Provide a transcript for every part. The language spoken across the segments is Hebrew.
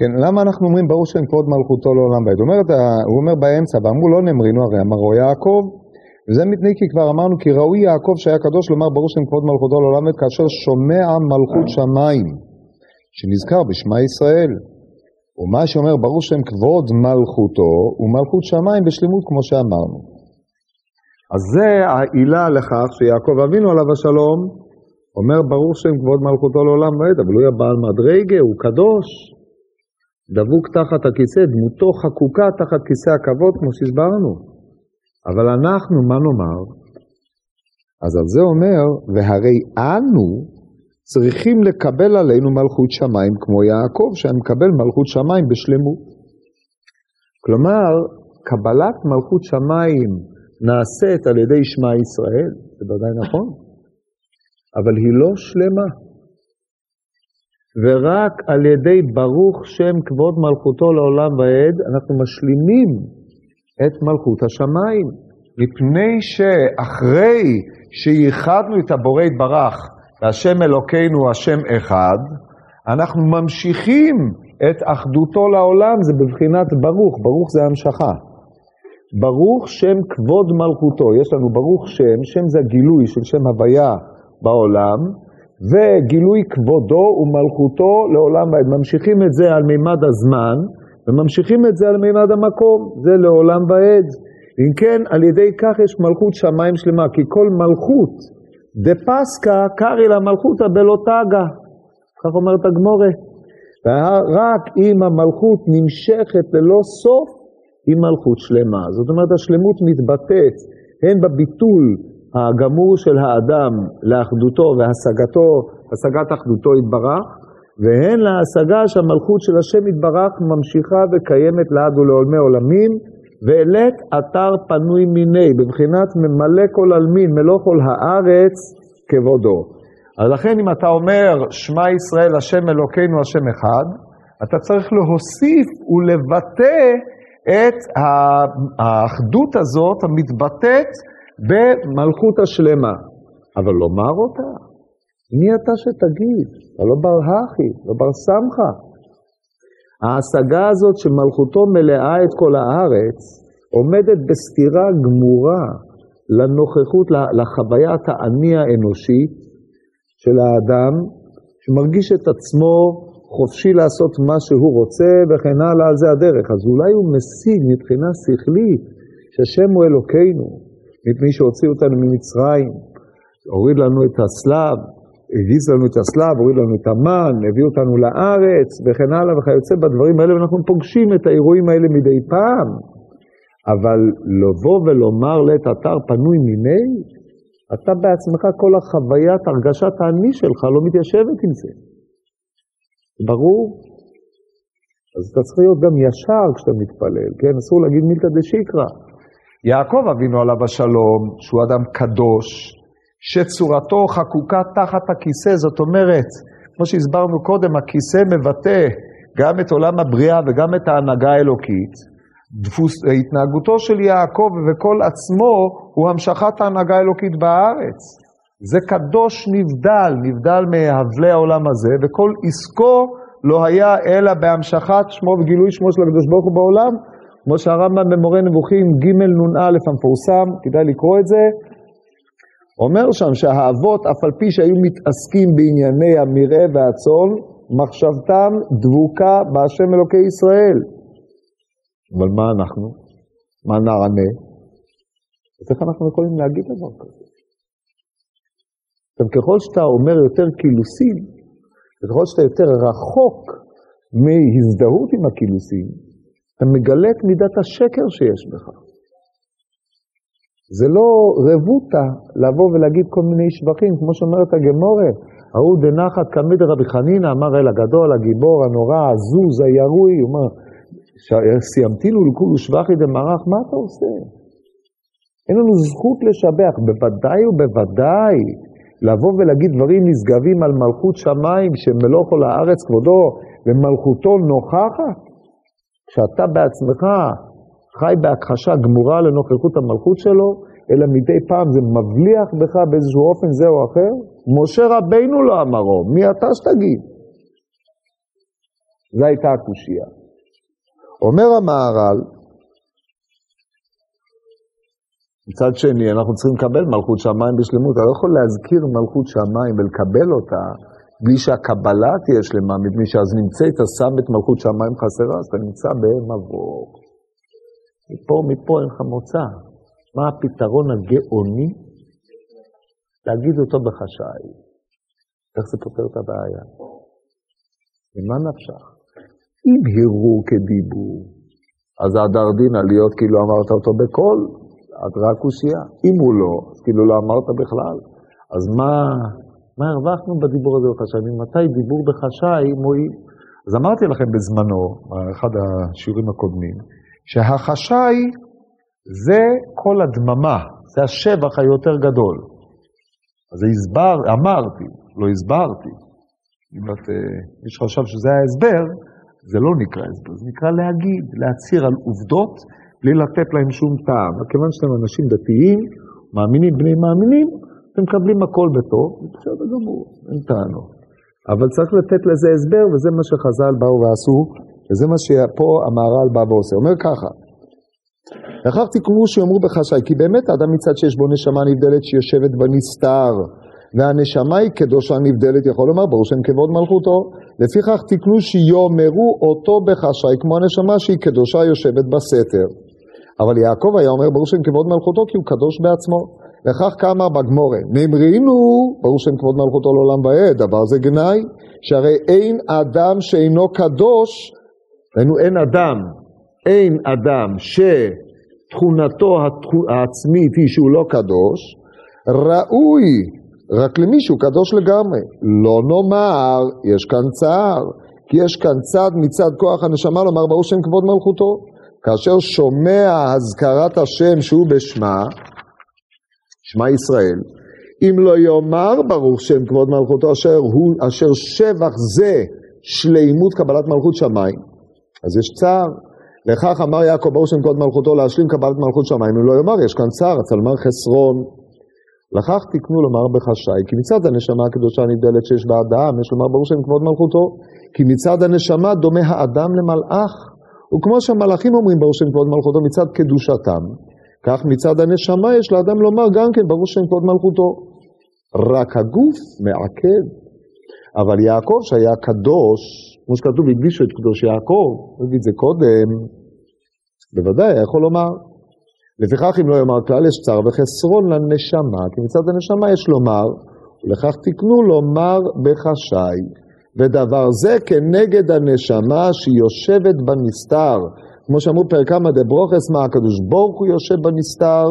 כן, למה אנחנו אומרים ברוך שם כבוד מלכותו לעולם ועד? הוא אומר, באמצע, ואמרו לא נאמרינו הרי אמרו יעקב, וזה מפני כי כבר אמרנו כי ראוי יעקב שהיה קדוש לומר ברוך שם כבוד מלכותו לעולם ועד כאשר שומע מלכות שמיים, שנזכר בשמע ישראל. ומה שאומר ברוך שם כבוד מלכותו הוא מלכות שמיים בשלמות כמו שאמרנו. אז זה העילה לכך שיעקב אבינו עליו השלום אומר ברוך שם כבוד מלכותו לעולם ועד, אבל הוא יהיה בעל מדרגה, הוא קדוש, דבוק תחת הכיסא, דמותו חקוקה תחת כיסא הכבוד, כמו שהסברנו. אבל אנחנו, מה נאמר? אז על זה אומר, והרי אנו צריכים לקבל עלינו מלכות שמיים כמו יעקב, שהיה מקבל מלכות שמיים בשלמות. כלומר, קבלת מלכות שמיים נעשית על ידי שמע ישראל, זה ודאי נכון, אבל היא לא שלמה. ורק על ידי ברוך שם כבוד מלכותו לעולם ועד, אנחנו משלימים את מלכות השמיים. מפני שאחרי שייחדנו את הבורא יתברך, והשם אלוקינו השם אחד, אנחנו ממשיכים את אחדותו לעולם, זה בבחינת ברוך, ברוך זה המשכה. ברוך שם כבוד מלכותו, יש לנו ברוך שם, שם זה הגילוי של שם הוויה בעולם, וגילוי כבודו ומלכותו לעולם ועד. ממשיכים את זה על מימד הזמן, וממשיכים את זה על מימד המקום, זה לעולם ועד. אם כן, על ידי כך יש מלכות שמיים שלמה, כי כל מלכות דה פסקה קרי לה מלכותא בלא תגה, כך אומרת הגמורה. ורק אם המלכות נמשכת ללא סוף, היא מלכות שלמה. זאת אומרת, השלמות מתבטאת הן בביטול הגמור של האדם לאחדותו והשגתו, השגת אחדותו יתברך, והן להשגה שהמלכות של השם יתברך ממשיכה וקיימת לעד ולעולמי עולמים, ואלת אתר פנוי מיני, בבחינת ממלא כל עלמין, מלוא כל הארץ כבודו. אז לכן אם אתה אומר, שמע ישראל, השם אלוקינו, השם אחד, אתה צריך להוסיף ולבטא את האחדות הזאת המתבטאת במלכות השלמה. אבל לומר אותה, מי אתה שתגיד? אתה לא בר הכי, לא בר סמכה. ההשגה הזאת שמלכותו מלאה את כל הארץ, עומדת בסתירה גמורה לנוכחות, לחוויית האני האנושית של האדם, שמרגיש את עצמו חופשי לעשות מה שהוא רוצה וכן הלאה, זה הדרך. אז אולי הוא משיג מבחינה שכלית שהשם הוא אלוקינו, מפני שהוציא אותנו ממצרים, הוריד לנו את הסלב, הגיז לנו את הסלב, הוריד לנו את המן, הביא אותנו לארץ וכן הלאה וכיוצא בדברים האלה, ואנחנו פוגשים את האירועים האלה מדי פעם. אבל לבוא ולומר לעת אתר פנוי מיני, אתה בעצמך, כל החוויית הרגשת האני שלך לא מתיישבת עם זה. ברור? אז אתה צריך להיות גם ישר כשאתה מתפלל, כן? אסור להגיד מילתא דשיקרא. יעקב אבינו עליו השלום, שהוא אדם קדוש, שצורתו חקוקה תחת הכיסא, זאת אומרת, כמו שהסברנו קודם, הכיסא מבטא גם את עולם הבריאה וגם את ההנהגה האלוקית. דפוס, התנהגותו של יעקב וכל עצמו הוא המשכת ההנהגה האלוקית בארץ. זה קדוש נבדל, נבדל מהבלי העולם הזה, וכל עסקו לא היה אלא בהמשכת שמו וגילוי שמו של הקדוש ברוך הוא בעולם, כמו שהרמב"ם במורה נבוכים ג' נ"א המפורסם, כדאי לקרוא את זה, אומר שם שהאבות, אף על פי שהיו מתעסקים בענייני המרעה והצאן, מחשבתם דבוקה בהשם אלוקי ישראל. אבל מה אנחנו? מה נענה? אז איך אנחנו יכולים להגיד דבר כזה? עכשיו, ככל שאתה אומר יותר קילוסים, וככל שאתה יותר רחוק מהזדהות עם הקילוסים, אתה מגלה את מידת השקר שיש בך. זה לא רבותא לבוא ולהגיד כל מיני שבחים, כמו שאומרת הגמורה, ההוא דנחת כמד רבי חנינא, אמר אל הגדול, הגיבור, הנורא, הזוז, הירוי, הוא אומר, סיימתינו לכולו שבחי דמרח, מה אתה עושה? אין לנו זכות לשבח, בוודאי ובוודאי לבוא ולהגיד דברים נשגבים על מלכות שמיים, שמלוא כל הארץ כבודו ומלכותו נוכחת, כשאתה בעצמך חי בהכחשה גמורה לנוכחות המלכות שלו, אלא מדי פעם זה מבליח בך באיזשהו אופן זה או אחר? משה רבינו לא אמרו, מי אתה שתגיד? זו הייתה הקושייה. אומר המהר"ל, מצד שני, אנחנו צריכים לקבל מלכות שמיים בשלמות. אתה לא יכול להזכיר מלכות שמיים ולקבל אותה בלי שהקבלה תהיה שלמה, מפני שאז נמצא את השם את מלכות שמיים חסרה, אז אתה נמצא במבוא. מפה, מפה אין לך מוצא. מה הפתרון הגאוני? להגיד אותו בחשאי. איך זה פותר את הבעיה? ממה נפשך? אם הראו כדיבור, אז הדר דינא להיות כאילו אמרת אותו בקול, את רק קושייה. אם הוא לא, אז כאילו לא אמרת בכלל. אז מה, מה הרווחנו בדיבור הזה בחשאי? ממתי דיבור בחשאי מועיל? אז אמרתי לכם בזמנו, באחד השיעורים הקודמים, שהחשאי זה כל הדממה, זה השבח היותר גדול. אז הסבר, אמרתי, לא הסברתי. אם את, אה, מי שחשב שזה היה הסבר, זה לא נקרא הסבר, זה נקרא להגיד, להצהיר על עובדות בלי לתת להם שום טעם. כיוון שאתם אנשים דתיים, מאמינים בני מאמינים, אתם מקבלים הכל בטוב, בסדר גמור, אין טענות. אבל צריך לתת לזה הסבר, וזה מה שחז"ל באו ועשו, וזה מה שפה המהר"ל בא ועושה. אומר ככה, לכך תקראו שיאמרו בחשאי, כי באמת האדם מצד שיש בו נשמה נבדלת שיושבת בנסתר, והנשמה היא קדושה נבדלת, יכול לומר, ברור שם כבוד מלכותו. לפיכך תקנו שיאמרו אותו בחשאי, כמו הנשמה שהיא קדושה יושבת בסתר. אבל יעקב היה אומר, ברור שם כבוד מלכותו, כי הוא קדוש בעצמו. לכך כאמר בגמורה, נמרינו, ברור שם כבוד מלכותו לעולם ועד, דבר זה גנאי, שהרי אין אדם שאינו קדוש, ראינו אין אדם, אין אדם שתכונתו העצמית היא שהוא לא קדוש, ראוי רק למישהו קדוש לגמרי. לא נאמר, יש כאן צער, כי יש כאן צד מצד כוח הנשמה לומר ברור שם כבוד מלכותו. כאשר שומע הזכרת השם שהוא בשמה, שמע ישראל, אם לא יאמר ברוך שם כבוד מלכותו אשר, הוא, אשר שבח זה שלימות קבלת מלכות שמיים, אז יש צער. לכך אמר יעקב ברוך שם כבוד מלכותו להשלים קבלת מלכות שמיים, אם לא יאמר יש כאן צער, אצל מר חסרון. לכך תקנו לומר בחשאי, כי מצד הנשמה הקדושה הנבדלת שיש באדם, יש לומר ברור שם כבוד מלכותו, כי מצד הנשמה דומה האדם למלאך, וכמו שהמלאכים אומרים ברור שם כבוד מלכותו מצד קדושתם, כך מצד הנשמה יש לאדם לומר גם כן ברור שם כבוד מלכותו. רק הגוף מעכב. אבל יעקב שהיה קדוש, כמו שכתוב, הקדישו את קדוש יעקב, את זה קודם, בוודאי, יכול לומר. לפיכך אם לא יאמר כלל יש צער וחסרון לנשמה, כי מצד הנשמה יש לומר, ולכך תקנו לומר בחשאי. ודבר זה כנגד הנשמה שהיא יושבת בנסתר. כמו שאמרו פרק כמה דברוכס, מה הקדוש ברוך הוא יושב בנסתר?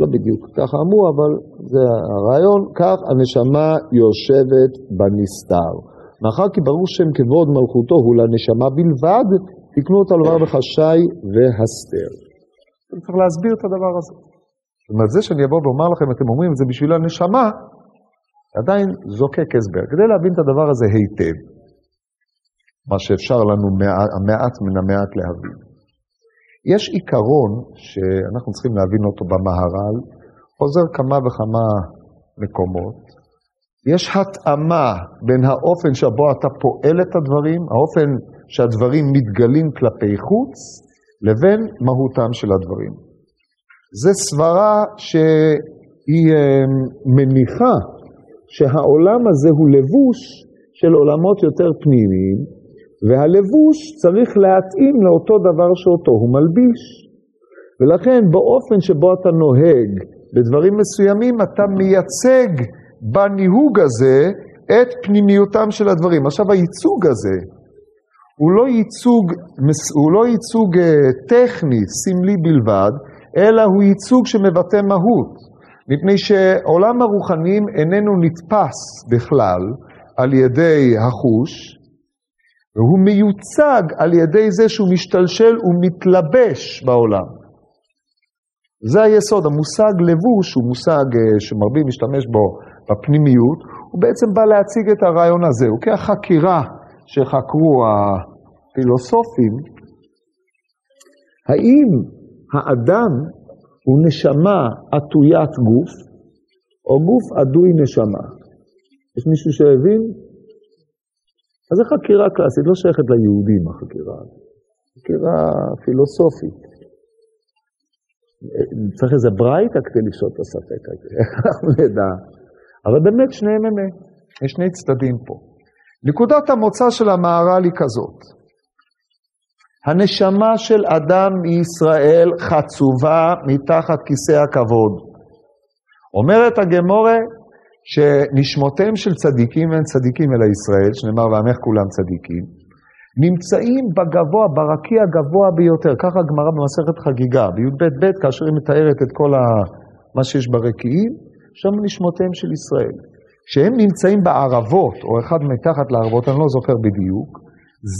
לא בדיוק ככה אמרו, אבל זה הרעיון, כך הנשמה יושבת בנסתר. מאחר כי ברור שם כבוד מלכותו הוא לנשמה בלבד, תקנו אותה לומר בחשאי והסתר. צריך להסביר את הדבר הזה. זאת אומרת, זה שאני אבוא ואומר לכם, אתם אומרים, זה בשביל הנשמה, עדיין זוקק הסבר. כדי להבין את הדבר הזה היטב, מה שאפשר לנו המעט מן המעט להבין. יש עיקרון שאנחנו צריכים להבין אותו במהר"ל, חוזר כמה וכמה מקומות. יש התאמה בין האופן שבו אתה פועל את הדברים, האופן שהדברים מתגלים כלפי חוץ, לבין מהותם של הדברים. זו סברה שהיא אה, מניחה שהעולם הזה הוא לבוש של עולמות יותר פנימיים, והלבוש צריך להתאים לאותו דבר שאותו הוא מלביש. ולכן באופן שבו אתה נוהג בדברים מסוימים, אתה מייצג בניהוג הזה את פנימיותם של הדברים. עכשיו הייצוג הזה הוא לא ייצוג, הוא לא ייצוג אה, טכני, סמלי בלבד, אלא הוא ייצוג שמבטא מהות. מפני שעולם הרוחניים איננו נתפס בכלל על ידי החוש, והוא מיוצג על ידי זה שהוא משתלשל ומתלבש בעולם. זה היסוד, המושג לבוש הוא מושג אה, שמרבים משתמש בו בפנימיות, הוא בעצם בא להציג את הרעיון הזה, הוא כחקירה שחקרו הפילוסופים, האם האדם הוא נשמה עטוית גוף, או גוף עדוי נשמה? יש מישהו שהבין? אז זו חקירה קלאסית, לא שייכת ליהודים החקירה הזאת. חקירה פילוסופית. צריך איזה ברייתא כדי לפשוט את הספק הזה, אנחנו נדע? אבל באמת שניהם אמת, יש שני צדדים פה. נקודת המוצא של המהר"ל היא כזאת: הנשמה של אדם מישראל חצובה מתחת כיסא הכבוד. אומרת הגמורה שנשמותיהם של צדיקים הם צדיקים אל הישראל, שנאמר ועמך כולם צדיקים, נמצאים בגבוה, ברקיע הגבוה ביותר, ככה הגמרא במסכת חגיגה, בי"ב ב', כאשר היא מתארת את כל ה... מה שיש ברקיעים, שם נשמותיהם של ישראל. כשהם נמצאים בערבות, או אחד מתחת לערבות, אני לא זוכר בדיוק,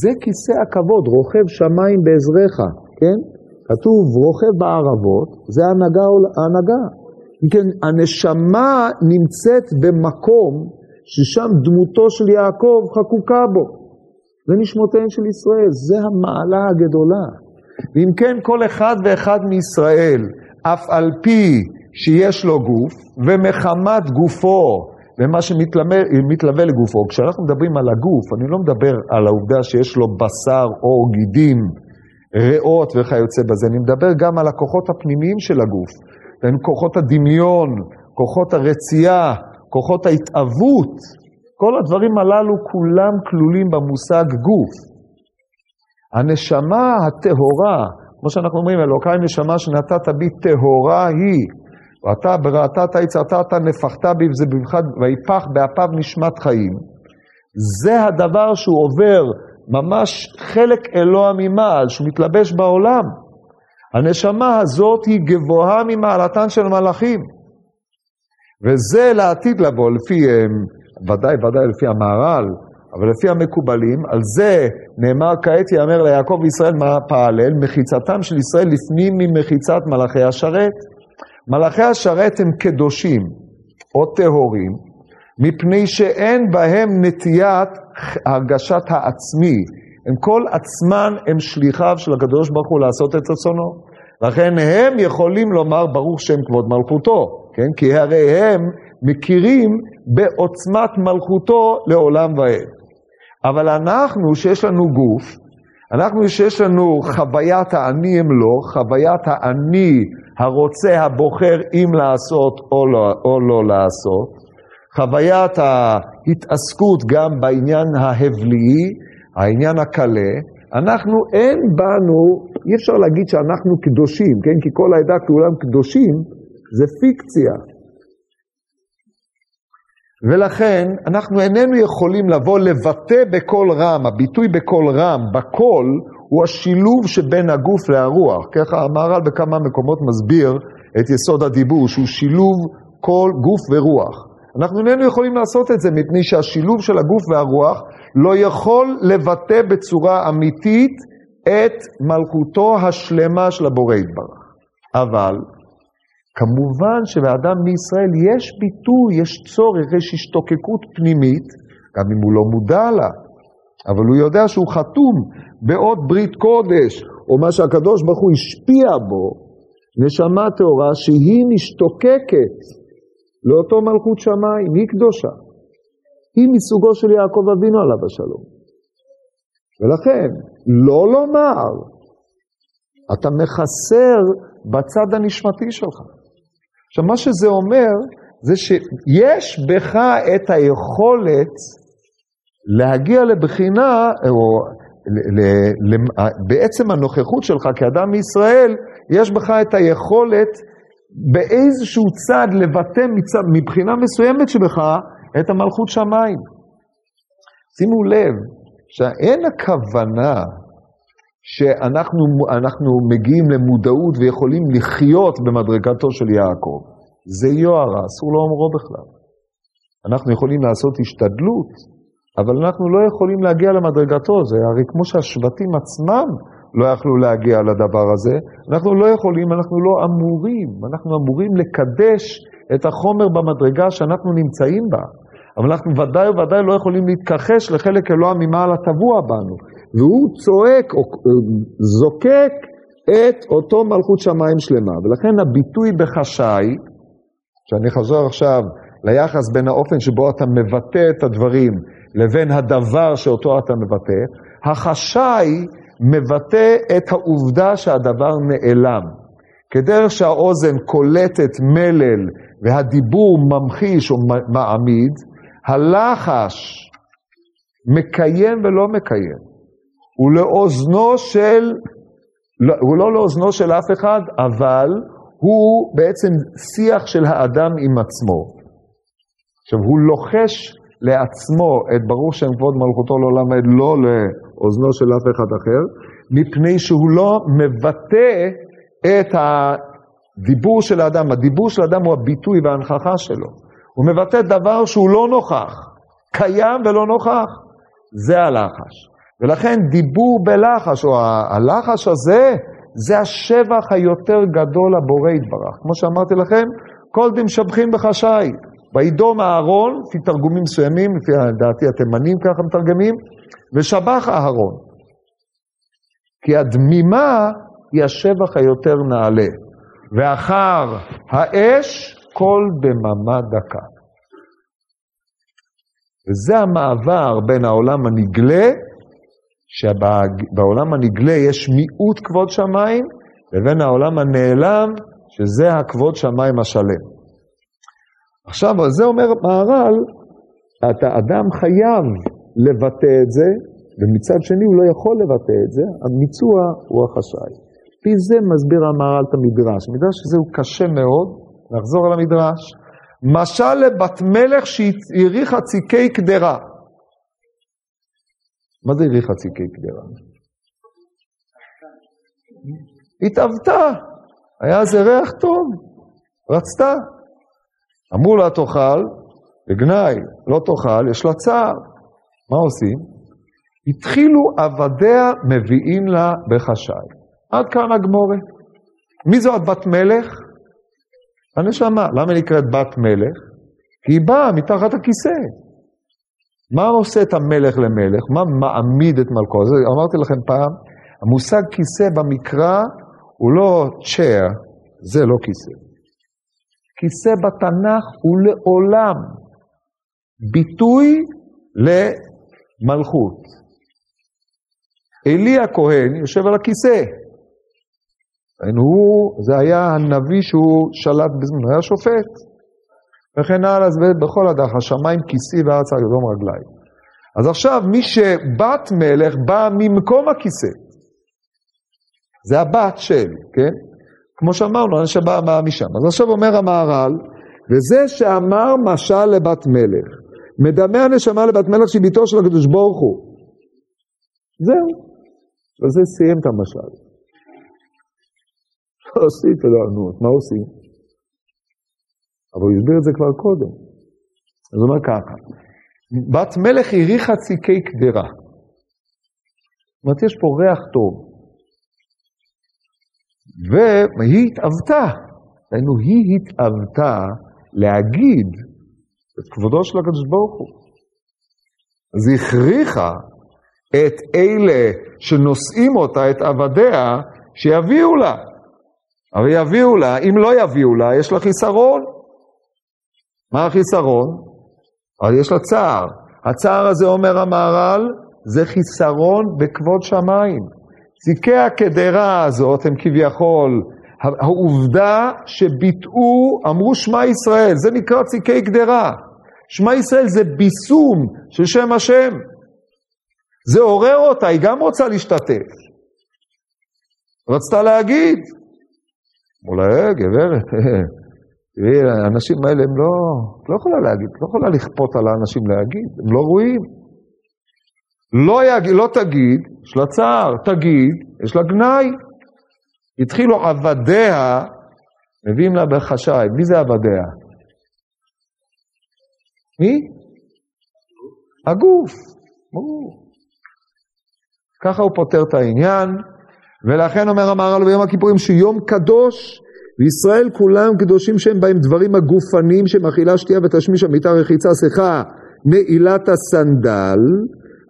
זה כיסא הכבוד, רוכב שמיים בעזרך, כן? כתוב רוכב בערבות, זה הנהגה. כן, הנשמה נמצאת במקום ששם דמותו של יעקב חקוקה בו. זה נשמותיהם של ישראל, זה המעלה הגדולה. ואם כן, כל אחד ואחד מישראל, אף על פי שיש לו גוף, ומחמת גופו, ומה שמתלווה לגופו, כשאנחנו מדברים על הגוף, אני לא מדבר על העובדה שיש לו בשר או גידים, ריאות וכיוצא בזה, אני מדבר גם על הכוחות הפנימיים של הגוף, בין כוחות הדמיון, כוחות הרצייה, כוחות ההתאבות, כל הדברים הללו כולם כלולים במושג גוף. הנשמה הטהורה, כמו שאנחנו אומרים, אלוקי נשמה שנתת בי טהורה היא, ואתה בראתת יצרת נפחת בי וזה במיוחד ויפח באפיו נשמת חיים. זה הדבר שהוא עובר ממש חלק אלוה ממעל, שהוא מתלבש בעולם. הנשמה הזאת היא גבוהה ממעלתן של מלאכים. וזה לעתיד לבוא, לפי, ודאי ודאי לפי המהר"ל, אבל לפי המקובלים, על זה נאמר כעת יאמר ליעקב וישראל מה פעלל, מחיצתם של ישראל לפנים ממחיצת מלאכי השרת. מלאכי השרת הם קדושים או טהורים, מפני שאין בהם נטיית הרגשת העצמי. הם כל עצמן הם שליחיו של הקדוש ברוך הוא לעשות את רצונו. לכן הם יכולים לומר ברוך שם כבוד מלכותו, כן? כי הרי הם מכירים בעוצמת מלכותו לעולם ועד. אבל אנחנו, שיש לנו גוף, אנחנו שיש לנו חוויית האני אמלוא, חוויית האני הרוצה, הבוחר אם לעשות או לא, או לא לעשות, חוויית ההתעסקות גם בעניין ההבליעי, העניין הקלה, אנחנו אין בנו, אי אפשר להגיד שאנחנו קדושים, כן? כי כל העדה כולם קדושים, זה פיקציה. ולכן אנחנו איננו יכולים לבוא לבטא בקול רם, הביטוי בקול רם, בקול, הוא השילוב שבין הגוף והרוח. ככה המהר"ל בכמה מקומות מסביר את יסוד הדיבור, שהוא שילוב כל גוף ורוח. אנחנו איננו יכולים לעשות את זה, מפני שהשילוב של הגוף והרוח לא יכול לבטא בצורה אמיתית את מלכותו השלמה של הבורא יתברך. אבל כמובן שבאדם מישראל יש ביטוי, יש צורך, יש השתוקקות פנימית, גם אם הוא לא מודע לה, אבל הוא יודע שהוא חתום בעוד ברית קודש, או מה שהקדוש ברוך הוא השפיע בו, נשמה טהורה שהיא משתוקקת לאותו מלכות שמיים, היא קדושה. היא מסוגו של יעקב אבינו עליו השלום. ולכן, לא לומר, אתה מחסר בצד הנשמתי שלך. עכשיו, מה שזה אומר, זה שיש בך את היכולת להגיע לבחינה, או ל, ל, בעצם הנוכחות שלך כאדם מישראל, יש בך את היכולת באיזשהו צד לבטא מבחינה מסוימת שבך את המלכות שמיים. שימו לב שאין הכוונה שאנחנו מגיעים למודעות ויכולים לחיות במדרגתו של יעקב. זה יוהרה, אסור לאומרו בכלל. אנחנו יכולים לעשות השתדלות, אבל אנחנו לא יכולים להגיע למדרגתו, זה הרי כמו שהשבטים עצמם לא יכלו להגיע לדבר הזה, אנחנו לא יכולים, אנחנו לא אמורים, אנחנו אמורים לקדש את החומר במדרגה שאנחנו נמצאים בה. אבל אנחנו ודאי וודאי לא יכולים להתכחש לחלק אלוה ממעל הטבוע בנו. והוא צועק או זוקק את אותו מלכות שמיים שלמה. ולכן הביטוי בחשאי, שאני חוזר עכשיו ליחס בין האופן שבו אתה מבטא את הדברים לבין הדבר שאותו אתה מבטא, החשאי מבטא את העובדה שהדבר נעלם. כדרך שהאוזן קולטת מלל והדיבור ממחיש או מעמיד, הלחש מקיים ולא מקיים. הוא לאוזנו של, לא, הוא לא לאוזנו של אף אחד, אבל הוא בעצם שיח של האדם עם עצמו. עכשיו, הוא לוחש לעצמו את ברוך שם כבוד מלכותו לעולם עד לא לאוזנו של אף אחד אחר, מפני שהוא לא מבטא את הדיבור של האדם. הדיבור של האדם הוא הביטוי וההנכחה שלו. הוא מבטא דבר שהוא לא נוכח, קיים ולא נוכח. זה הלחש. ולכן דיבור בלחש, או הלחש הזה, זה השבח היותר גדול לבורא יתברך. כמו שאמרתי לכם, כל דמשבחים בחשאי. וידום אהרון, לפי תרגומים מסוימים, לפי דעתי התימנים ככה מתרגמים, ושבח אהרון. כי הדמימה היא השבח היותר נעלה. ואחר האש, כל דממה דקה. וזה המעבר בין העולם הנגלה שבעולם הנגלה יש מיעוט כבוד שמיים, לבין העולם הנעלם, שזה הכבוד שמיים השלם. עכשיו, זה אומר מהר"ל, אתה אדם חייב לבטא את זה, ומצד שני הוא לא יכול לבטא את זה, המיצוע הוא החשאי. פי זה מסביר המהר"ל את המדרש. המדרש הזה הוא קשה מאוד, נחזור על המדרש. משל לבת מלך שהאריכה ציקי קדרה. מה זה הריחה ציקי קדרה? התאבתה, היה איזה ריח טוב, רצתה. אמרו לה תאכל, בגנאי, לא תאכל, יש לה צער. מה עושים? התחילו עבדיה מביאים לה בחשאי. עד כאן הגמורה. מי זו את בת מלך? הנשמה. למה נקראת בת מלך? כי היא באה מתחת הכיסא. מה עושה את המלך למלך? מה מעמיד את מלכו? זה, אמרתי לכם פעם, המושג כיסא במקרא הוא לא chair, זה לא כיסא. כיסא בתנ"ך הוא לעולם ביטוי למלכות. עלי הכהן יושב על הכיסא. הוא, זה היה הנביא שהוא שלט בזמן, היה שופט. וכן הלאה, אז בכל הדרך, השמיים כיסי וארץ על ידום רגליים. אז עכשיו, מי שבת מלך בא ממקום הכיסא. זה הבת של, כן? כמו שאמרנו, אנשי באה משם. אז עכשיו אומר המהר"ל, וזה שאמר משל לבת מלך, מדמה הנשמה לבת מלך שהיא ביתו של הקדוש ברוך הוא. זהו. וזה סיים את המשל. עשית ולא ענו, מה עושים? אבל הוא הסביר את זה כבר קודם. אז הוא אומר ככה, בת מלך הריחה ציקי קדרה. זאת אומרת, יש פה ריח טוב. והיא התאבתה, דהיינו, היא התאבתה להגיד את כבודו של הקדוש ברוך הוא. אז היא הכריחה את אלה שנושאים אותה, את עבדיה, שיביאו לה. אבל יביאו לה, אם לא יביאו לה, יש לה חיסרון. מה החיסרון? אבל יש לה צער. הצער הזה, אומר המהר"ל, זה חיסרון בכבוד שמיים. ציקי הקדרה הזאת הם כביכול העובדה שביטאו, אמרו שמע ישראל, זה נקרא ציקי קדרה. שמע ישראל זה ביסום של שם השם. זה עורר אותה, היא גם רוצה להשתתף. רצתה להגיד. אולי, אה, גברת, תראי, האנשים האלה הם לא, לא יכולה להגיד, לא יכולה לכפות על האנשים להגיד, הם לא ראויים. לא, לא תגיד, יש לה צער, תגיד, יש לה גנאי. התחילו עבדיה, מביאים לה בחשאי. מי זה עבדיה? מי? הגוף. ככה הוא פותר את העניין, ולכן אומר המהר"ל ביום הכיפורים שיום קדוש וישראל כולם קדושים שהם בהם דברים הגופניים שמאכילה שתייה ותשמיש המיטה רחיצה שיחה נעילת הסנדל.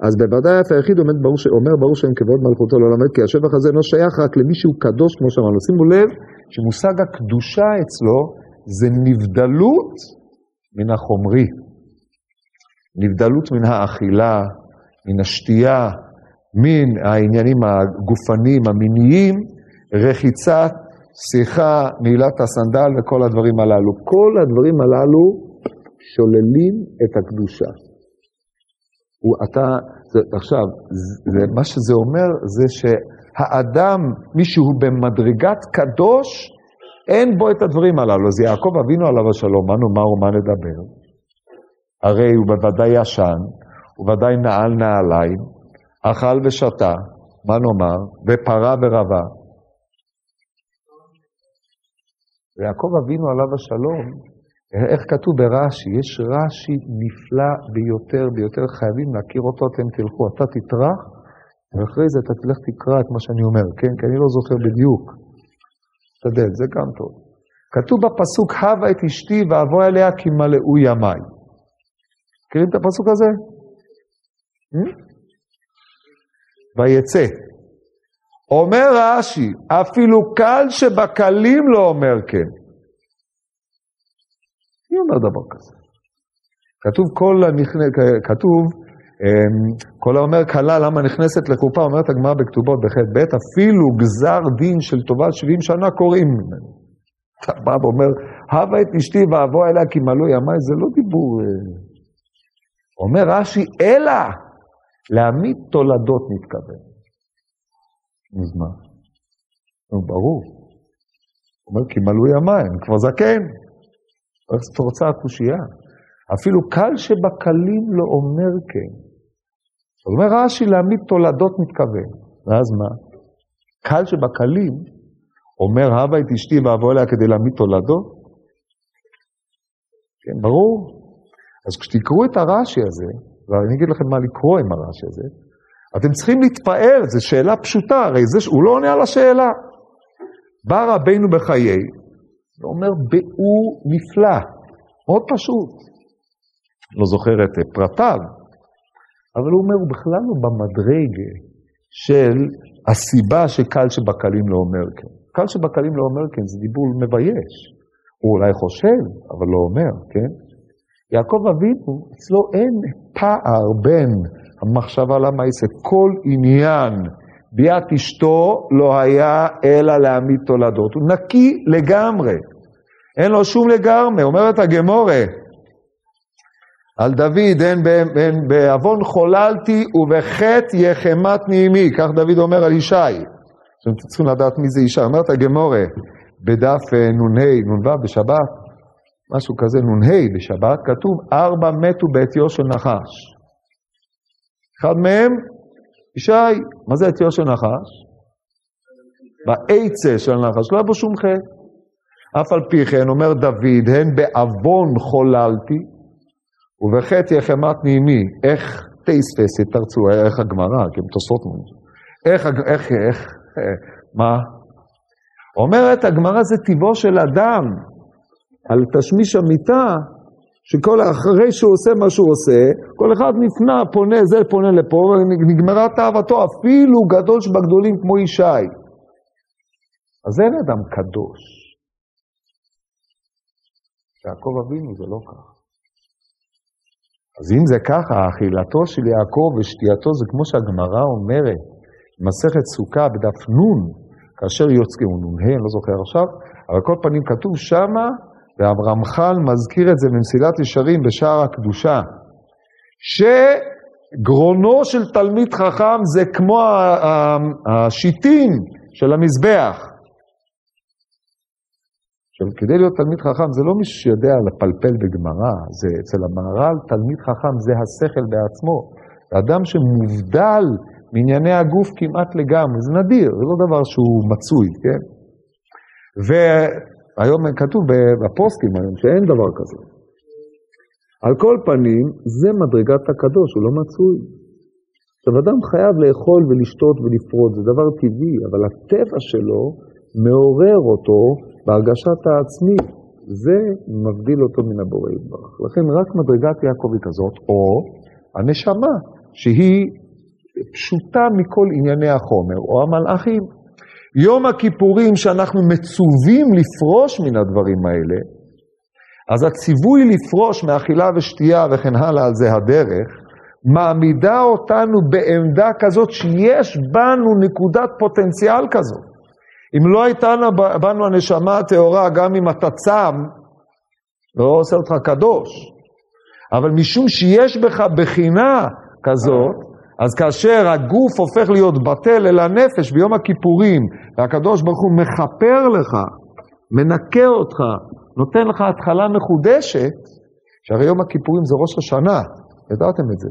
אז בוודאי אף היחיד עומד ברור, אומר ברור שהם כבוד מלכותו לא למד כי השבח הזה לא שייך רק למי שהוא קדוש כמו שאמרנו. שימו לב שמושג הקדושה אצלו זה נבדלות מן החומרי, נבדלות מן האכילה, מן השתייה, מן העניינים הגופניים, המיניים, רחיצת, שיחה, נעילת הסנדל וכל הדברים הללו. כל הדברים הללו שוללים את הקדושה. אתה, זה, עכשיו, זה, מה שזה אומר זה שהאדם, מישהו במדרגת קדוש, אין בו את הדברים הללו. אז יעקב אבינו עליו השלום, מה נאמר ומה נדבר? הרי הוא בוודאי ישן, הוא ודאי נעל נעליים, אכל ושתה, מה נאמר? ופרה ורבה. ויעקב אבינו עליו השלום, איך כתוב ברש"י? יש רש"י נפלא ביותר ביותר, חייבים להכיר אותו, אתם תלכו, אתה תטרח, ואחרי זה אתה תלך תקרא את מה שאני אומר, כן? כי אני לא זוכר בדיוק. תשתדל, זה גם טוב. כתוב בפסוק, הבה את אשתי ואבוא אליה כי מלאו ימיי. מכירים את הפסוק הזה? Hmm? ויצא. אומר רש"י, אפילו קל שבקלים לא אומר כן. מי אומר דבר כזה? כתוב כל הנכנס, כתוב, אמ, כל האומר כלה למה נכנסת לחופה, אומרת הגמרא בכתובות בחטא ב', אפילו גזר דין של טובת 70 שנה קוראים ממנו. אתה בא ואומר, הבה את אשתי ואבוא אליה כי מלאו ימיי, זה לא דיבור... אה. אומר רש"י, אלא להעמיד תולדות מתכוון. אז מה? נו, ברור. הוא אומר, כי מלאו ימיי, אני כבר זקן. איך זה פורצה הקושייה? אפילו קל שבקלים לא אומר כן. זאת אומר רש"י להעמיד תולדות מתכוון. ואז מה? קל שבקלים אומר הבה את אשתי ואבוא אליה כדי להעמיד תולדות? כן, ברור. אז כשתקראו את הרש"י הזה, ואני אגיד לכם מה לקרוא עם הרש"י הזה, אתם צריכים להתפעל, זו שאלה פשוטה, הרי זה, הוא לא עונה על השאלה. בא רבינו בחיי, ואומר באור נפלא, מאוד פשוט. לא זוכר את פרטיו, אבל הוא אומר, הוא בכלל לא במדרג של הסיבה שקל שבקלים לא אומר כן. קל שבקלים לא אומר כן, זה דיבור מבייש. הוא אולי חושב, אבל לא אומר, כן? יעקב אבינו, אצלו אין פער בין המחשבה למעשה, כל עניין ביאת אשתו לא היה אלא להעמיד תולדות. הוא נקי לגמרי, אין לו שום לגמרי, אומרת הגמורה. על דוד, אין, בעוון חוללתי ובחטא יחמת נעימי, כך דוד אומר על ישי. אתם צריכים לדעת מי זה ישי. אומרת הגמורה בדף נ"ה, נ"ו בשבת, משהו כזה, נ"ה בשבת, כתוב ארבע מתו בעטיו של נחש. אחד מהם, ישי, מה זה עטיו של נחש? בעצה של הנחש, לא היה בו שום חטא. אף על פי כן, אומר דוד, הן בעוון חוללתי, ובחטא יחמת נעימי. איך תייספסי, תרצו, איך הגמרא, כי הם תוספות ממנו. איך, איך, איך, מה? אומרת הגמרא זה טיבו של אדם, על תשמיש המיטה, שכל אחרי שהוא עושה מה שהוא עושה, כל אחד נפנה, פונה, זה פונה לפה, ונגמרה תאוותו, אפילו גדול שבגדולים כמו ישי. אז אין אדם קדוש. יעקב אבינו זה לא ככה. אז אם זה ככה, אכילתו של יעקב ושתייתו זה כמו שהגמרא אומרת, מסכת סוכה בדף נ', כאשר יוצאים, נ"ה, אני לא זוכר עכשיו, אבל כל פנים כתוב שמה, והרמח"ל מזכיר את זה במסילת ישרים בשער הקדושה, שגרונו של תלמיד חכם זה כמו השיטין של המזבח. עכשיו, כדי להיות תלמיד חכם זה לא מישהו שיודע לפלפל בגמרא, זה אצל המהר"ל תלמיד חכם זה השכל בעצמו. אדם שמובדל מענייני הגוף כמעט לגמרי, זה נדיר, זה לא דבר שהוא מצוי, כן? והיום כתוב בפוסטים היום שאין דבר כזה. על כל פנים, זה מדרגת הקדוש, הוא לא מצוי. עכשיו, אדם חייב לאכול ולשתות ולפרוד, זה דבר טבעי, אבל הטבע שלו מעורר אותו בהרגשת העצמי. זה מבדיל אותו מן הבורא יתברך. לכן רק מדרגת יעקב היא כזאת, או הנשמה, שהיא פשוטה מכל ענייני החומר, או המלאכים. יום הכיפורים שאנחנו מצווים לפרוש מן הדברים האלה, אז הציווי לפרוש מאכילה ושתייה וכן הלאה, על זה הדרך, מעמידה אותנו בעמדה כזאת שיש בנו נקודת פוטנציאל כזאת. אם לא הייתה בנו הנשמה הטהורה, גם אם אתה צם, לא עושה אותך קדוש. אבל משום שיש בך בחינה כזאת, אז כאשר הגוף הופך להיות בטל אל הנפש ביום הכיפורים, והקדוש ברוך הוא מכפר לך, מנקה אותך, נותן לך התחלה מחודשת, שהרי יום הכיפורים זה ראש השנה, ידעתם את זה.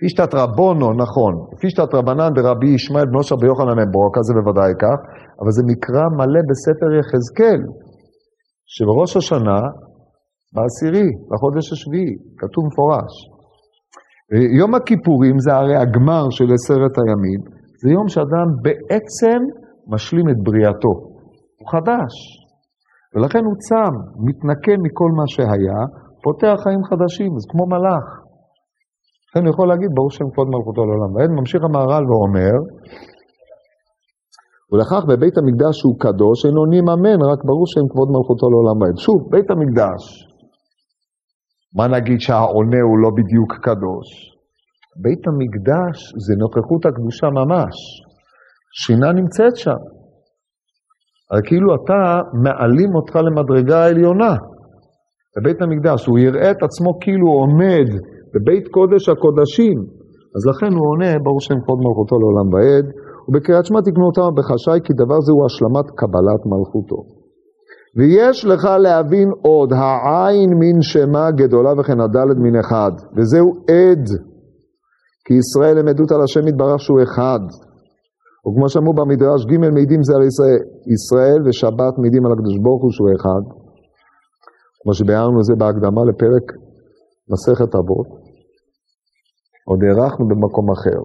פישתת רבונו, נכון, פישתת רבנן ברבי ישמעאל בנו של רבי יוחנן ברוקה, זה בוודאי כך, אבל זה מקרא מלא בספר יחזקאל, שבראש השנה, בעשירי, בחודש השביעי, כתוב מפורש. יום הכיפורים זה הרי הגמר של עשרת הימים, זה יום שאדם בעצם משלים את בריאתו, הוא חדש, ולכן הוא צם, מתנקה מכל מה שהיה, פותח חיים חדשים, זה כמו מלאך. לכן הוא יכול להגיד, ברור שם כבוד מלכותו לעולם ועד, ממשיך המהר"ל ואומר, ולכך בבית המקדש שהוא קדוש, אינו עונים אמן, רק ברור שם כבוד מלכותו לעולם ועד. שוב, בית המקדש, מה נגיד שהעונה הוא לא בדיוק קדוש? בית המקדש זה נוכחות הקדושה ממש. שינה נמצאת שם. אבל כאילו אתה מעלים אותך למדרגה העליונה בבית המקדש. הוא יראה את עצמו כאילו עומד בבית קודש הקודשים. אז לכן הוא עונה, ברור שם כבוד מלכותו לעולם ועד, ובקריאת שמע תקנו אותם בחשאי, כי דבר זה הוא השלמת קבלת מלכותו. ויש לך להבין עוד, העין מן שמה גדולה וכן הדלת מן אחד, וזהו עד, כי ישראל הם עדות על השם יתברך שהוא אחד. וכמו שאמרו במדרש, ג' מעידים זה על ישראל, ישראל ושבת מעידים על הקדוש ברוך הוא שהוא אחד. כמו שביארנו זה בהקדמה לפרק מסכת אבות, עוד הארכנו במקום אחר.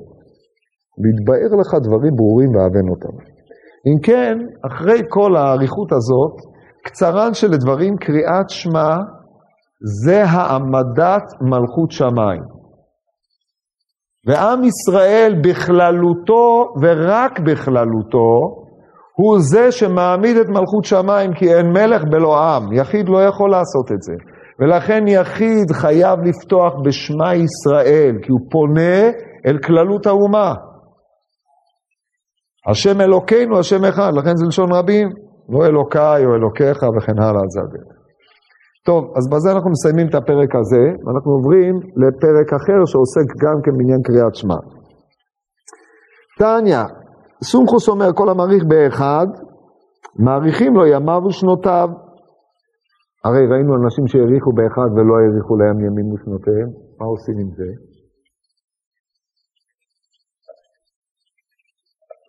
והתבאר לך דברים ברורים ואהבן אותם. אם כן, אחרי כל האריכות הזאת, קצרן של דברים, קריאת שמע, זה העמדת מלכות שמיים. ועם ישראל בכללותו ורק בכללותו הוא זה שמעמיד את מלכות שמיים כי אין מלך בלא עם, יחיד לא יכול לעשות את זה. ולכן יחיד חייב לפתוח בשמע ישראל, כי הוא פונה אל כללות האומה. השם אלוקינו, השם אחד, לכן זה לשון רבים, לא אלוקיי או אלוקיך וכן הלאה, זה הדרך. טוב, אז בזה אנחנו מסיימים את הפרק הזה, ואנחנו עוברים לפרק אחר שעוסק גם כן בעניין קריאת שמע. טניה, סומכוס אומר, כל המעריך באחד, מעריכים לו ימיו ושנותיו. הרי ראינו אנשים שהאריכו באחד ולא האריכו להם ימים ושנותיהם, מה עושים עם זה?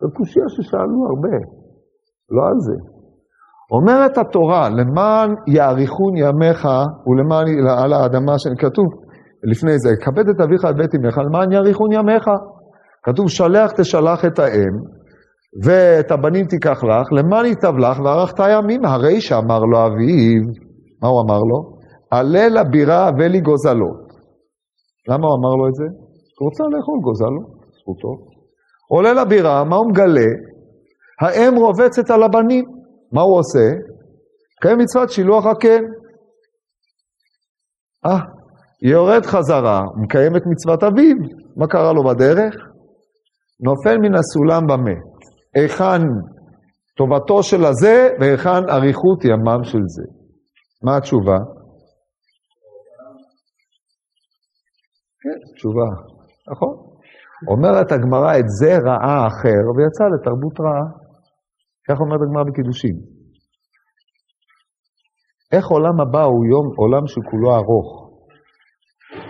זו קושייה ששאלו הרבה, לא על זה. אומרת התורה, למען יאריכון ימיך ולמען על האדמה, כתוב לפני זה, כבד את אביך ואת אמך, למען יאריכון ימיך. כתוב, שלח תשלח את האם, ואת הבנים תיקח לך, למען ייטב לך וערכת ימים, הרי שאמר לו אביו, מה הוא אמר לו? עלה לבירה ולי גוזלות. למה הוא אמר לו את זה? הוא רוצה לאכול גוזלות, זכותו. עולה לבירה, מה הוא מגלה? האם רובצת על הבנים. מה הוא עושה? מקיים מצוות שילוח הקן. אה, יורד חזרה, מקיים את מצוות אביו, מה קרה לו בדרך? נופל מן הסולם במה. היכן טובתו של הזה והיכן אריכות ימם של זה. מה התשובה? כן, תשובה, נכון. אומרת הגמרא, את זה ראה אחר ויצא לתרבות רעה. כך אומרת הגמרא בקידושין. איך עולם הבא הוא יום, עולם שכולו ארוך?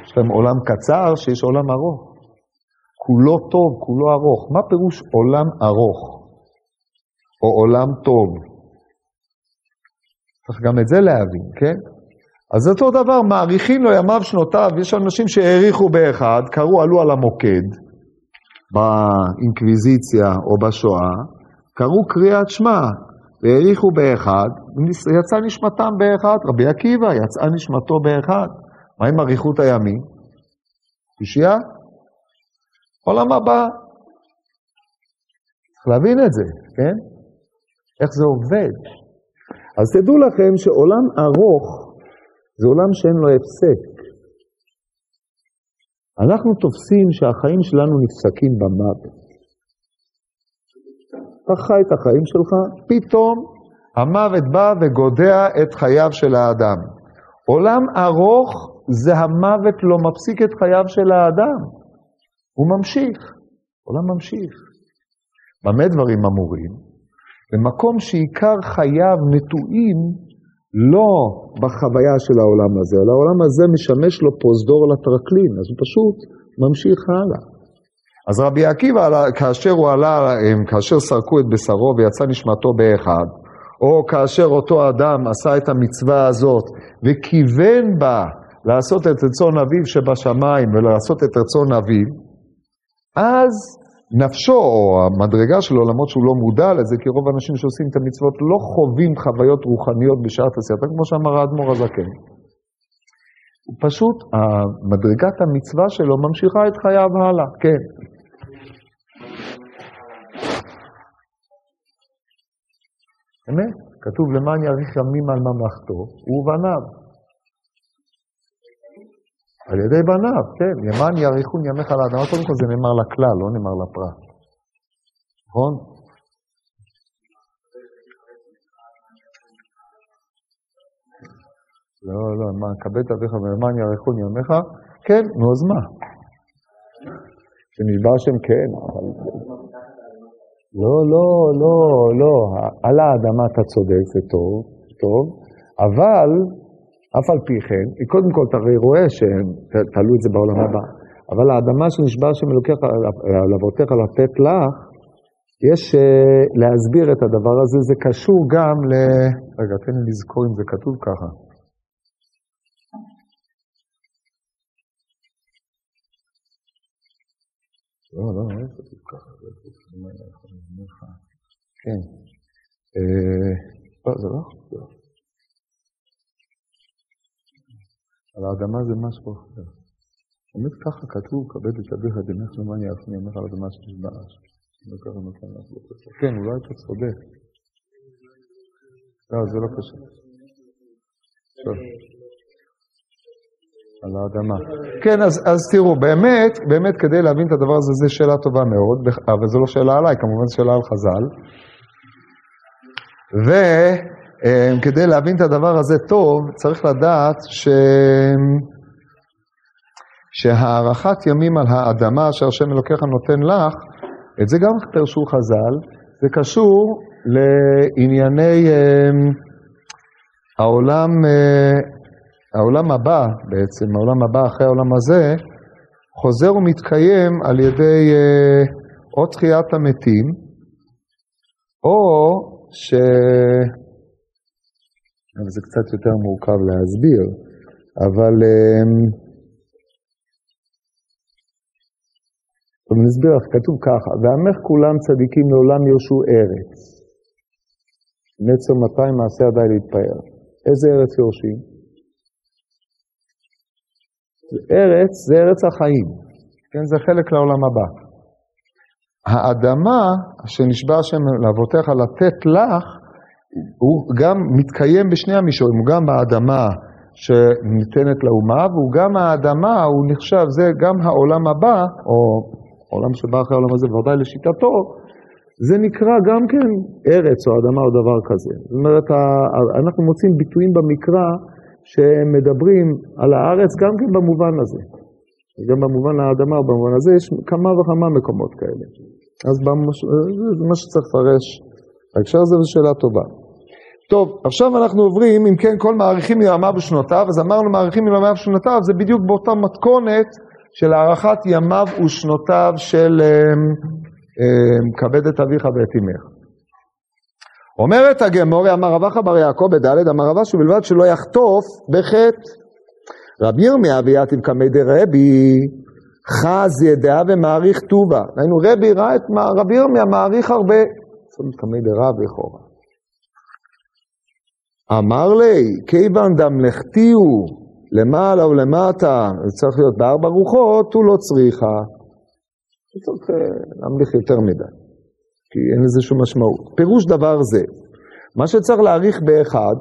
יש לכם עולם קצר שיש עולם ארוך. כולו טוב, כולו ארוך. מה פירוש עולם ארוך? או עולם טוב? צריך גם את זה להבין, כן? אז אותו דבר, מאריכים לו ימיו שנותיו, יש אנשים שהאריכו באחד, קראו, עלו על המוקד, באינקוויזיציה או בשואה, קראו קריאת שמע, והאריכו באחד, יצא נשמתם באחד. רבי עקיבא, יצאה נשמתו באחד. מה עם אריכות הימים? קושייה? עולם הבא. צריך להבין את זה, כן? איך זה עובד. אז תדעו לכם שעולם ארוך זה עולם שאין לו הפסק. אנחנו תופסים שהחיים שלנו נפסקים במוות. אתה חי את החיים שלך, פתאום המוות בא וגודע את חייו של האדם. עולם ארוך זה המוות לא מפסיק את חייו של האדם. הוא ממשיך, עולם ממשיך. במה דברים אמורים? במקום שעיקר חייו נטועים לא בחוויה של העולם הזה, אלא העולם הזה משמש לו פרוזדור לטרקלין, אז הוא פשוט ממשיך הלאה. אז רבי עקיבא, כאשר הוא עלה, כאשר סרקו את בשרו ויצא נשמתו באחד, או כאשר אותו אדם עשה את המצווה הזאת וכיוון בה לעשות את רצון אביו שבשמיים ולעשות את רצון אביו, אז נפשו, או המדרגה שלו, למרות שהוא לא מודע לזה, כי רוב האנשים שעושים את המצוות לא חווים חוויות רוחניות בשעת עשייתם, כמו שאמר האדמו"ר הזקן. פשוט, מדרגת המצווה שלו ממשיכה את חייו הלאה, כן. אמת, כתוב למען יאריך ימים על ממלכתו, ובניו. על ידי בניו, כן, למען יאריכון ימיך על האדמה, קודם כל זה נאמר לכלל, לא נאמר לפרט. נכון? לא, לא, מה, כבד אביך ולמען יאריכון ימיך, כן, נו אז מה? שנשבע השם כן, אבל... לא, לא, לא, לא, על האדמה אתה צודק, זה טוב, טוב, אבל אף על פי כן, קודם כל אתה הרי רואה שתעלו את זה בעולם הבא, אבל האדמה שנשבע השם אלוקיך על אבותיך לתת לך, יש uh, להסביר את הדבר הזה, זה קשור גם ל... רגע, תן לי לזכור אם זה כתוב ככה. לא, לא, לא כתוב ככה, כן. אה, לא, זה לא כתוב. על האדמה זה משהו אחר. באמת ככה כתוב, כבד את אביך דמך למען יעפני ימיך על אדמה שנשבע אש. כן, אולי אתה צודק. לא, זה לא קשה. על האדמה. כן, אז, אז תראו, באמת, באמת כדי להבין את הדבר הזה, זו שאלה טובה מאוד, אבל זו לא שאלה עליי, כמובן זו שאלה על חז"ל. וכדי להבין את הדבר הזה טוב, צריך לדעת ש... שהארכת ימים על האדמה אשר השם אלוקיך נותן לך, את זה גם פרשו חז"ל, זה קשור לענייני העולם, העולם הבא בעצם, העולם הבא אחרי העולם הזה, חוזר ומתקיים על ידי או תחיית המתים, או ש... אבל זה קצת יותר מורכב להסביר, אבל... טוב, אני אסביר לך, כתוב ככה, ועמך כולם צדיקים לעולם ירשו ארץ. נצר 200 מעשה עדיין להתפאר. איזה ארץ יורשים? ארץ זה ארץ החיים, כן, זה חלק לעולם הבא. האדמה שנשבע השם לאבותיך לתת לך, הוא גם מתקיים בשני המישורים, הוא גם באדמה שניתנת לאומה, והוא גם האדמה, הוא נחשב, זה גם העולם הבא, או העולם שבא אחרי העולם הזה, ודאי לשיטתו, זה נקרא גם כן ארץ או אדמה או דבר כזה. זאת אומרת, אנחנו מוצאים ביטויים במקרא שמדברים על הארץ גם כן במובן הזה. גם במובן האדמה במובן הזה יש כמה וכמה מקומות כאלה. אז במש... זה מה שצריך לפרש. בהקשר הזה זו שאלה טובה. טוב, עכשיו אנחנו עוברים, אם כן, כל מעריכים ימיו ושנותיו, אז אמרנו מעריכים ימיו ושנותיו, זה בדיוק באותה מתכונת של הארכת ימיו ושנותיו של כבד את אביך ואת אמך. אומרת הגמורי, אמר רבך בר יעקב בד' אמר רבא שבלבד שלא יחטוף בחטא. רבי ירמיה ויתיב קמי דרבי חז ידעה ומעריך טובה. היינו רבי ראה את רבי ירמיה מעריך הרבה. זאת קמי דרב לכאורה. אמר לי, כיוון דמלכתיהו למעלה ולמטה, זה צריך להיות בארבע רוחות, הוא לא צריכה. צריך להמליך יותר מדי, כי אין לזה שום משמעות. פירוש דבר זה, מה שצריך להעריך באחד,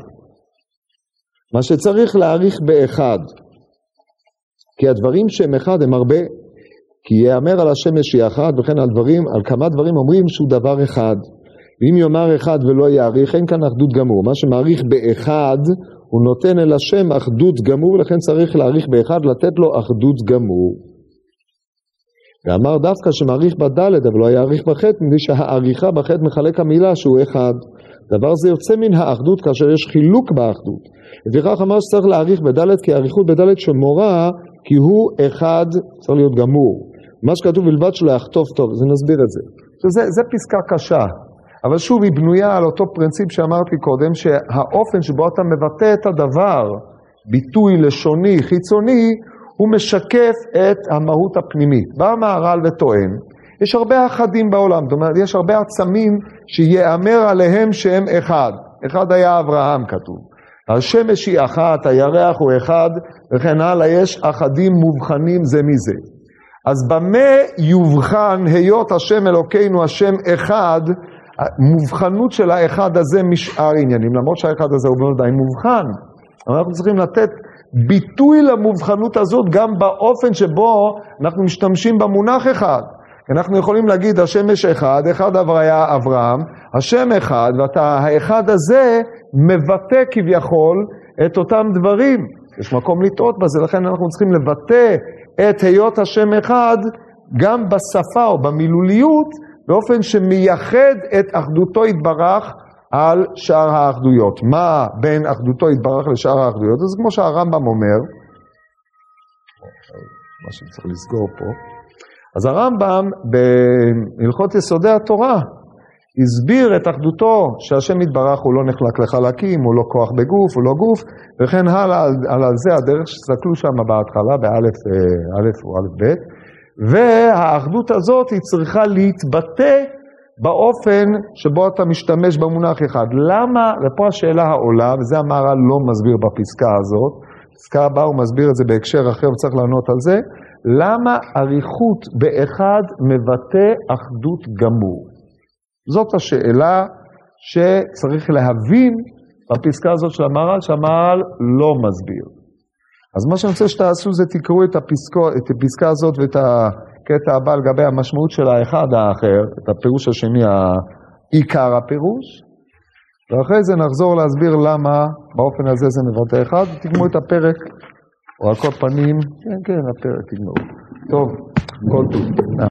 מה שצריך להעריך באחד, כי הדברים שהם אחד הם הרבה, כי ייאמר על השמש היא אחת, וכן על דברים, על כמה דברים אומרים שהוא דבר אחד. ואם יאמר אחד ולא יעריך, אין כאן אחדות גמור. מה שמעריך באחד, הוא נותן אל השם אחדות גמור, לכן צריך להעריך באחד, לתת לו אחדות גמור. ואמר דווקא שמעריך בדלת, אבל לא יעריך בחטא, מפני שהעריכה בחטא מחלק המילה שהוא אחד. דבר זה יוצא מן האחדות כאשר יש חילוק באחדות. לפיכך אמר שצריך להעריך בדלת, כי האריכות בדלת שמורה, כי הוא אחד, צריך להיות גמור. מה שכתוב בלבד שלא יחטוף טוב, אז נסביר את זה. זה, זה פסקה קשה, אבל שוב היא בנויה על אותו פרינציפ שאמרתי קודם, שהאופן שבו אתה מבטא את הדבר, ביטוי לשוני, חיצוני, הוא משקף את המהות הפנימית. בא המהר"ל וטוען, יש הרבה אחדים בעולם, זאת אומרת, יש הרבה עצמים שיאמר עליהם שהם אחד. אחד היה אברהם כתוב. השמש היא אחת, הירח הוא אחד, וכן הלאה, יש אחדים מובחנים זה מזה. אז במה יובחן היות השם אלוקינו השם אחד, המובחנות של האחד הזה משאר עניינים, למרות שהאחד הזה הוא מאוד די מובחן. אבל אנחנו צריכים לתת ביטוי למובחנות הזאת גם באופן שבו אנחנו משתמשים במונח אחד. אנחנו יכולים להגיד השמש אחד, אחד היה אברהם, השם אחד, ואתה, האחד הזה מבטא כביכול את אותם דברים. יש מקום לטעות בזה, לכן אנחנו צריכים לבטא את היות השם אחד גם בשפה או במילוליות, באופן שמייחד את אחדותו יתברך על שאר האחדויות. מה בין אחדותו יתברך לשאר האחדויות? אז כמו שהרמב"ם אומר, מה שצריך לסגור פה, אז הרמב"ם בהלכות יסודי התורה הסביר את אחדותו שהשם יתברך הוא לא נחלק לחלקים, הוא לא כוח בגוף, הוא לא גוף, וכן הלאה על, על, זה הדרך שתסתכלו שם בהתחלה, באלף אה, או אלף בית, והאחדות הזאת היא צריכה להתבטא באופן שבו אתה משתמש במונח אחד. למה, ופה השאלה העולה, וזה המהר"ל לא מסביר בפסקה הזאת, בפסקה הבאה הוא מסביר את זה בהקשר אחר וצריך לענות על זה, למה אריכות באחד מבטא אחדות גמור? זאת השאלה שצריך להבין בפסקה הזאת של המהר"ל, שהמהר"ל לא מסביר. אז מה שאני רוצה שתעשו זה תקראו את, הפסקו, את הפסקה הזאת ואת הקטע הבא לגבי המשמעות של האחד האחר, את הפירוש השני, עיקר הפירוש, ואחרי זה נחזור להסביר למה באופן הזה זה מבטא אחד, תגמרו את הפרק, או על כל פנים, כן, כן, הפרק תגמרו. טוב, כל טוב.